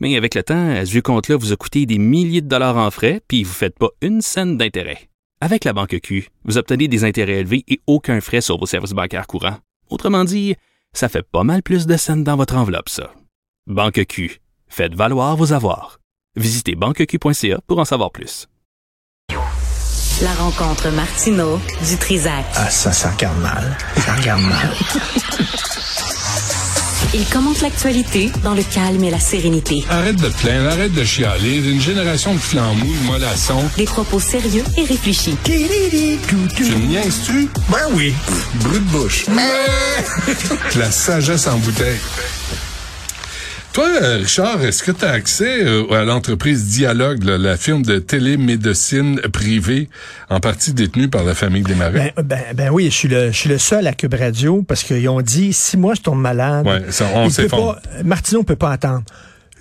Mais avec le temps, ce vieux compte-là vous a coûté des milliers de dollars en frais, puis vous ne faites pas une scène d'intérêt. Avec la Banque Q, vous obtenez des intérêts élevés et aucun frais sur vos services bancaires courants. Autrement dit, ça fait pas mal plus de scènes dans votre enveloppe, ça. Banque Q. Faites valoir vos avoirs. Visitez banqueq.ca pour en savoir plus. La rencontre Martino du Trizac. Ah, ça, ça regarde mal. Ça regarde mal. Il commente l'actualité dans le calme et la sérénité. Arrête de plaindre, arrête de chialer. Une génération de flambous, de mollassons. Des propos sérieux et réfléchis. Tu me niaises-tu? Ben oui. Brut de bouche. La sagesse en bouteille. Toi, euh, Richard, est-ce que tu as accès euh, à l'entreprise Dialogue, là, la firme de télémédecine privée, en partie détenue par la famille Desmarais? Ben, ben, ben oui, je suis le, je suis le seul à Cube Radio parce qu'ils ont dit si moi je tombe malade, Ouais, ça, on il peut pas, Martineau peut pas attendre.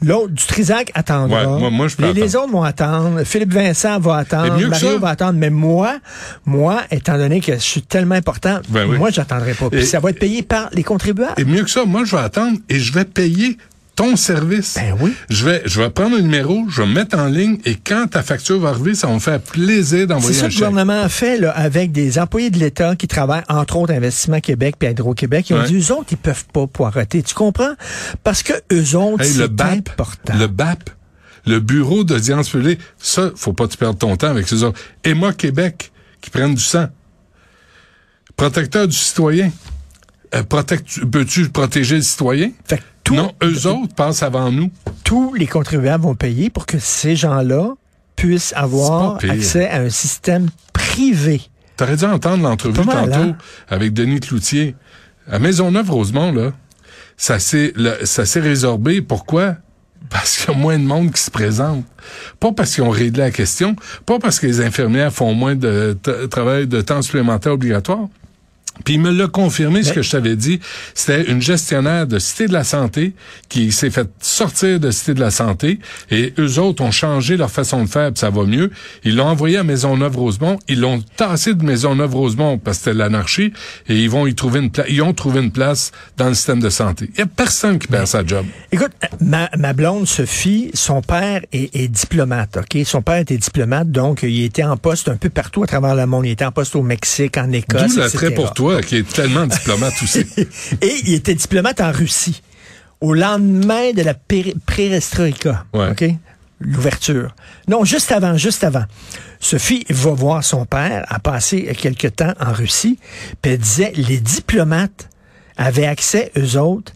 L'autre, du Trisac attendra. Ouais, moi- moi, je peux les, les autres vont attendre. Philippe Vincent va attendre. mieux que Mario va attendre. Mais moi, moi, étant donné que je suis tellement important, Ben oui. moi, j'attendrai pas. Puis Et- ça va être payé par les contribuables. Et mieux que ça, moi, je vais attendre et je vais payer ton service. Ben oui. Je vais, je vais prendre un numéro, je vais me mettre en ligne et quand ta facture va arriver, ça va me faire plaisir C'est d'envoyer ça un que le chèque. gouvernement a fait là, avec des employés de l'État qui travaillent, entre autres, Investissement Québec puis Hydro-Québec. Ils ont Ouais. dit, eux autres, ils peuvent pas poireauter. Tu comprends? Parce que eux autres, Hey, c'est important. le BAP, le bureau d'audience publique, ça, faut pas que tu perdes ton temps avec ces autres. Et moi, Québec, qui prennent du sang. Protecteur du citoyen. Euh, protect- Peux-tu protéger le citoyen? Fait que tout- non, eux autres passent avant nous. tous les contribuables vont payer pour que ces gens-là puissent avoir accès à un système privé. T'aurais dû entendre l'entrevue tantôt hein? avec Denis Cloutier. À Maisonneuve-Rosemont, là, ça s'est, ça s'est résorbé. Pourquoi? Parce qu'il y a moins de monde qui se présente. Pas parce qu'ils ont réglé la question, pas parce que les infirmières font moins de travail de temps supplémentaire obligatoire. Puis il me l'a confirmé, ce que je t'avais dit. C'était une gestionnaire de Cité de la Santé qui s'est fait sortir de Cité de la Santé et eux autres ont changé leur façon de faire, puis ça va mieux. Ils l'ont envoyé à Maisonneuve-Rosemont. Ils l'ont tassé de Maisonneuve-Rosemont parce que c'était l'anarchie et ils vont y trouver une place. Ils ont trouvé une place dans le système de santé. Il y a personne qui perd sa job. Écoute, ma, ma blonde Sophie, son père est, est diplomate, OK? Son père était diplomate, donc il était en poste un peu partout à travers le monde. Il était en poste au Mexique, en Écosse, D'où l'attrait pour toi, qui est tellement diplomate aussi. Et il était diplomate en Russie. Au lendemain de la perestroïka. Ouais. OK? L'ouverture. Non, juste avant, juste avant. Sophie va voir son père, a passé quelque temps en Russie, puis elle disait, les diplomates avaient accès, eux autres,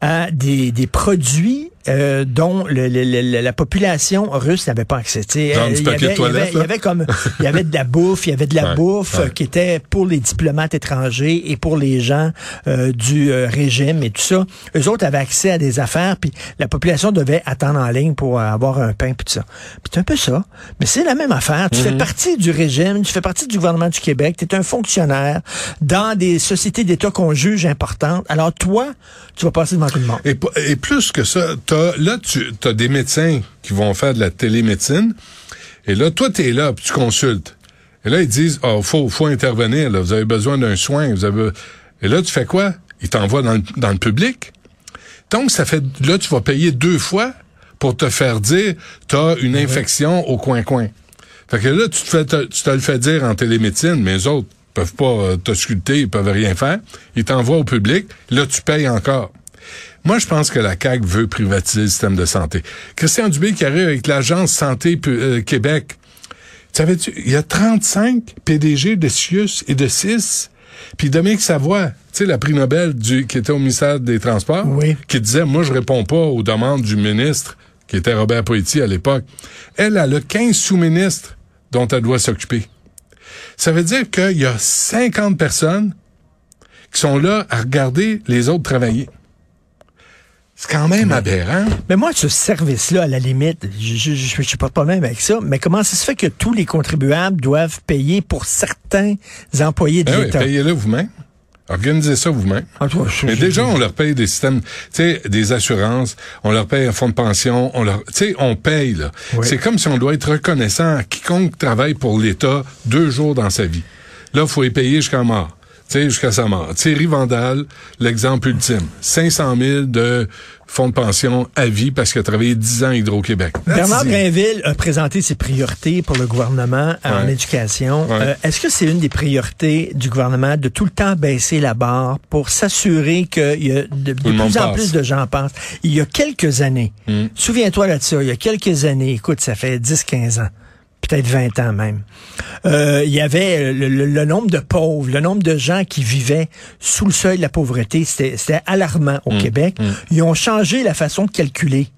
à des, des produits euh, dont le- le- le- la population russe n'avait pas accès. Genre euh, il y avait- il y avait- Il y avait comme, il y avait de la bouffe, il y avait de la Ouais, bouffe ouais. qui était pour les diplomates étrangers et pour les gens euh, du euh, régime et tout ça. Eux autres avaient accès à des affaires, puis la population devait attendre en ligne pour avoir un pain puis tout ça. Puis c'est un peu ça. Mais c'est la même affaire. Tu Mhm. fais partie du régime, tu fais partie du gouvernement du Québec, tu es un fonctionnaire dans des sociétés d'État qu'on juge importantes. Alors toi, tu vas passer devant tout le monde. Et, et plus que ça, t'as, là, tu as des médecins qui vont faire de la télémédecine. Et là, toi, tu es là, puis tu consultes. Et là, ils disent, oh, faut, faut intervenir, là, vous avez besoin d'un soin. Vous avez... Et là, tu fais quoi? Ils t'envoient dans le, dans le public. Donc, ça fait, là, tu vas payer deux fois pour te faire dire, t'as une infection au coin-coin. Fait que là, tu te, fais, te- tu te le fais dire en télémédecine, mais les autres peuvent pas euh, t'ausculter, ils peuvent rien faire. Ils t'envoient au public. Là, tu payes encore. Moi, je pense que la CAQ veut privatiser le système de santé. Christian Dubé qui arrive avec l'Agence Santé euh, Québec. Savais-tu, il y a 35 PDG de CIUS et de CIS. Puis Dominique Savoie, tu sais, la prix Nobel du, qui était au ministère des Transports, Oui. qui disait, moi, je réponds pas aux demandes du ministre, qui était Robert Poitier à l'époque. Elle, elle a 15 sous-ministres dont elle doit s'occuper. Ça veut dire qu'il y a 50 personnes qui sont là à regarder les autres travailler. C'est quand même aberrant. Mais moi, ce service-là, à la limite, je je suis pas de problème avec ça, mais comment ça se fait que tous les contribuables doivent payer pour certains employés de Ben oui, l'État? payez-le vous-même. Organisez ça vous-même. Je- Mais déjà, on leur paye des systèmes, tu sais, des assurances, on leur paye un fonds de pension, on leur, tu sais, on paye, là. Oui. C'est comme si on doit être reconnaissant à quiconque travaille pour l'État deux jours dans sa vie. Là, faut les payer jusqu'à mort. Tu sais, jusqu'à sa mort. Thierry Vandal, l'exemple ultime. 500 000 de fonds de pension à vie parce qu'il a travaillé 10 ans à Hydro-Québec. Bernard. Brinville a présenté ses priorités pour le gouvernement en Ouais. éducation. Ouais. Euh, Est-ce que c'est une des priorités du gouvernement de tout le temps baisser la barre pour s'assurer qu'il y a de, plus en passe. plus de gens pensent? Il y a quelques années, Mm. souviens-toi là de ça, il y a quelques années, écoute, ça fait 10-15 ans peut-être 20 ans même. Euh, il y avait le, le- le nombre de pauvres, le nombre de gens qui vivaient sous le seuil de la pauvreté, c'était alarmant au Québec. Ils ont changé la façon de calculer.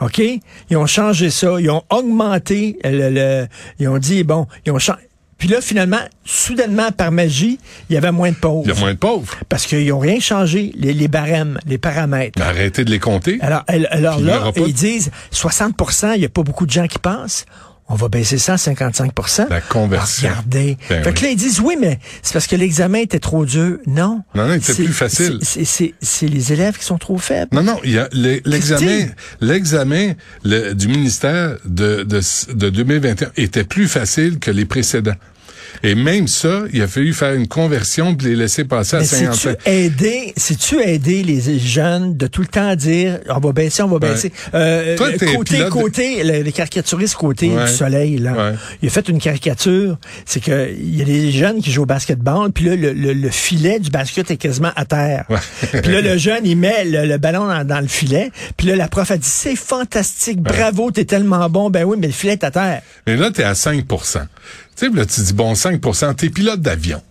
OK? Ils ont changé ça. Ils ont augmenté le... le- ils ont dit, bon, ils ont changé... Puis là, finalement, soudainement, par magie, il y avait moins de pauvres. Il y a moins de pauvres. Parce qu'ils n'ont rien changé, les, les barèmes, les paramètres. Mais arrêtez de les compter. Alors, alors il là, ils disent 60% il n'y a pas beaucoup de gens qui passent. On va baisser ça à 55% La conversion. Ah, Regardez. Ben fait oui. que là, ils disent, oui, mais c'est parce que l'examen était trop dur. Non. Non, non, C'est- plus facile. c'est- les élèves qui sont trop faibles. Non, non, il y a le- l'examen, l'examen le- du ministère de, de, de 2021 était plus facile que les précédents. Et même ça, il a fallu faire une conversion de les laisser passer à Mais sais-tu 55. aider, sais-tu aider les jeunes de tout le temps dire on va baisser, on va baisser? Euh, Toi, côté, pilote côté, le, le caricaturiste côté Ouais. du soleil, là. Ouais. Il a fait une caricature. C'est que il y a des jeunes qui jouent au basketball, puis là, le, le- le filet du basket est quasiment à terre. Ouais. puis là, le jeune, il met le, le ballon dans, dans le filet. Puis là, la prof a dit c'est fantastique, bravo, t'es tellement bon. Ben oui, mais le filet est à terre. Mais là, t'es à 5 Tu sais, là, tu dis, bon, 5% t'es pilote d'avion.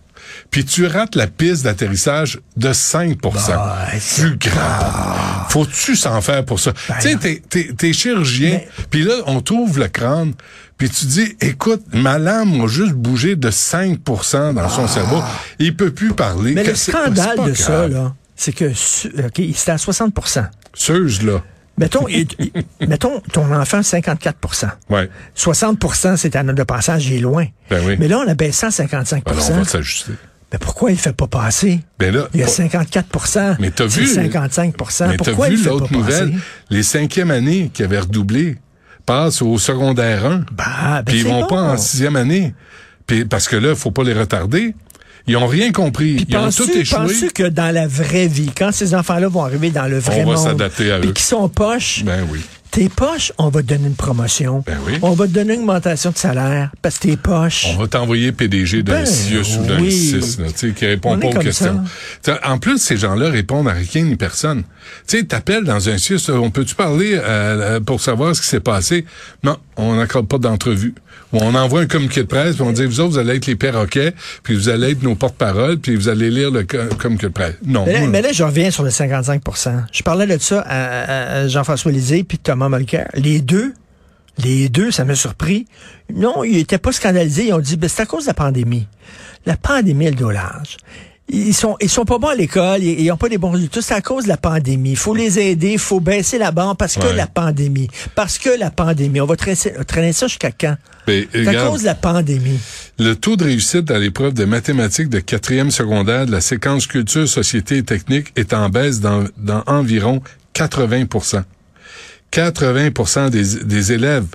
Puis tu rates la piste d'atterrissage de 5% Bah, Plus grave. Faut-tu s'en faire pour ça? tu sais, t'es, t'es, t'es chirurgien, puis là, on t'ouvre le crâne, puis tu dis, écoute, ma lame a juste bougé de 5% dans son cerveau. Il peut plus parler. Ah. Mais le scandale de ça, là, c'est que su- OK, c'était à 60% Suze, là. Mettons, il- il- mettons ton enfant 54% Ouais. 60% c'est à note de passage, il est loin. Ben oui. Mais là, on a baissé à 55% Alors, on va s'ajuster. Mais pourquoi il ne fait pas passer? Ben là, il y a pas- 54% Mais c'est vu- 55 Mais Pourquoi il vu l'autre nouvelle? passer? Les cinquièmes années qui avaient redoublé passent au secondaire 1. Bah, ben puis ils vont bon. pas en sixième année. Puis parce que là, faut pas les retarder. Ils ont rien compris. Ils ont tout échoué. penses-tu que dans la vraie vie, quand ces enfants-là vont arriver dans le vrai On va monde, s'adapter à eux. qui sont poches, Ben oui. Tes poches, on va te donner une promotion. Ben oui. On va te donner une augmentation de salaire parce que t'es poches. On va t'envoyer PDG d'un Ben CIUS ou d'un oui. 6, là, tu sais, qui répond On pas aux questions. En plus, ces gens-là répondent à rien ni personne. Tu sais, t'appelles dans un CIUS, on peut-tu parler euh, pour savoir ce qui s'est passé? Non, on n'accorde pas d'entrevue. On envoie un communiqué de presse, puis on dit, vous autres, vous allez être les perroquets, puis vous allez être nos porte-paroles, puis vous allez lire le co- communiqué de presse. Non. Mais là, moi, mais là, je reviens sur le 55% Je parlais de ça à Jean-François Lisée puis Thomas Les deux, les deux, ça m'a surpris. Non, ils étaient pas scandalisés. Ils ont dit, ben, c'est à cause de la pandémie. La pandémie, le dolage. Ils sont, ils sont pas bons à l'école, ils, ils ont pas des bons résultats. C'est à cause de la pandémie. Il faut les aider, il faut baisser la barre parce que Ouais. la pandémie. Parce que la pandémie. On va traîner, traîner ça jusqu'à quand? ben, C'est à cause de la pandémie. Le taux de réussite à l'épreuve de mathématiques de quatrième secondaire de la séquence culture, société et technique est en baisse dans, dans environ 80 80 des, des élèves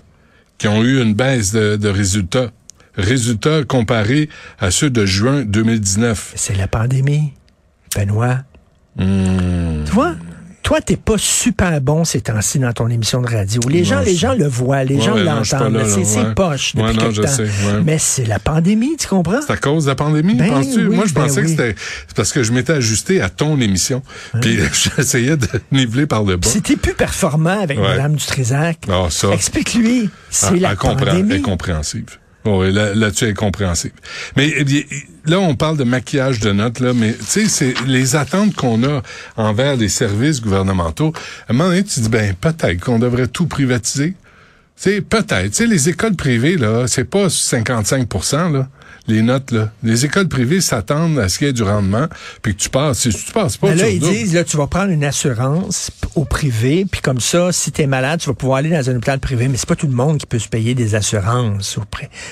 qui ont eu une baisse de, de résultats. Résultats comparés à ceux de juin 2019. C'est la pandémie. Benoît. Hmm. Tu vois? Toi, t'es pas super bon ces temps-ci dans ton émission de radio. Les gens, Non, les gens le voient, les Ouais, gens ouais, l'entendent. C'est ouais. poche depuis non, quelque je temps. sais. Mais c'est la pandémie, tu comprends? C'est à cause de la pandémie, Ben penses-tu? oui, Moi, je ben pensais oui. que c'était c'est parce que je m'étais ajusté à ton émission. Puis j'essayais de niveler par le bas. Si t'es plus performant avec. Mme Dutrisac, ça. explique-lui. C'est Ah, la pandémie. compréhensive. Oui, là, là-dessus, elle est compréhensive. Mais eh bien, là, on parle de maquillage de notes, là, mais tu sais, c'est les attentes qu'on a envers les services gouvernementaux. À un moment donné, tu dis, ben, peut-être qu'on devrait tout privatiser. Tu sais, peut-être. Tu sais, les écoles privées, là, c'est pas 55% là. Les notes, là. Les écoles privées s'attendent à ce qu'il y ait du rendement, puis que tu passes. Si tu passes pas, Mais là, tu ils disent, là, tu vas prendre une assurance au privé, puis comme ça, si tu es malade, tu vas pouvoir aller dans un hôpital privé. Mais c'est pas tout le monde qui peut se payer des assurances au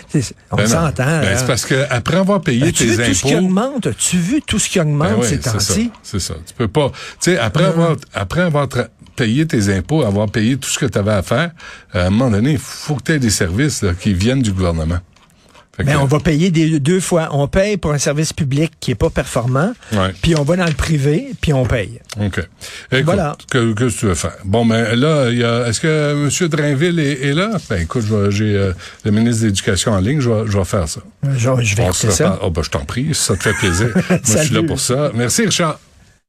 C'est- On Ben s'entend. Ben, là. c'est parce que après avoir payé As-tu tes vu tout ce qui impôts. augmente? As-tu vu tout ce qui augmente Ben ces temps-ci? C'est ça. Tu peux pas. Tu sais, après avoir, après avoir tra- payé tes impôts, avoir payé tout ce que tu avais à faire, à un moment donné, il faut que tu aies des services là, qui viennent du gouvernement. Mais que- on va payer des, deux fois. On paye pour un service public qui est pas performant, puis on va dans le privé, puis on paye. OK. Écoute, Voilà. que, que tu veux faire? Bon, ben là, il y a, est-ce que M. Drainville est, est là? Ben écoute, j'ai euh, le ministre de l'Éducation en ligne, je vais, je vais faire ça. Genre, je vais On ça. Oh, ben, je t'en prie, ça te fait plaisir. Moi, je suis là pour ça. Merci, Richard.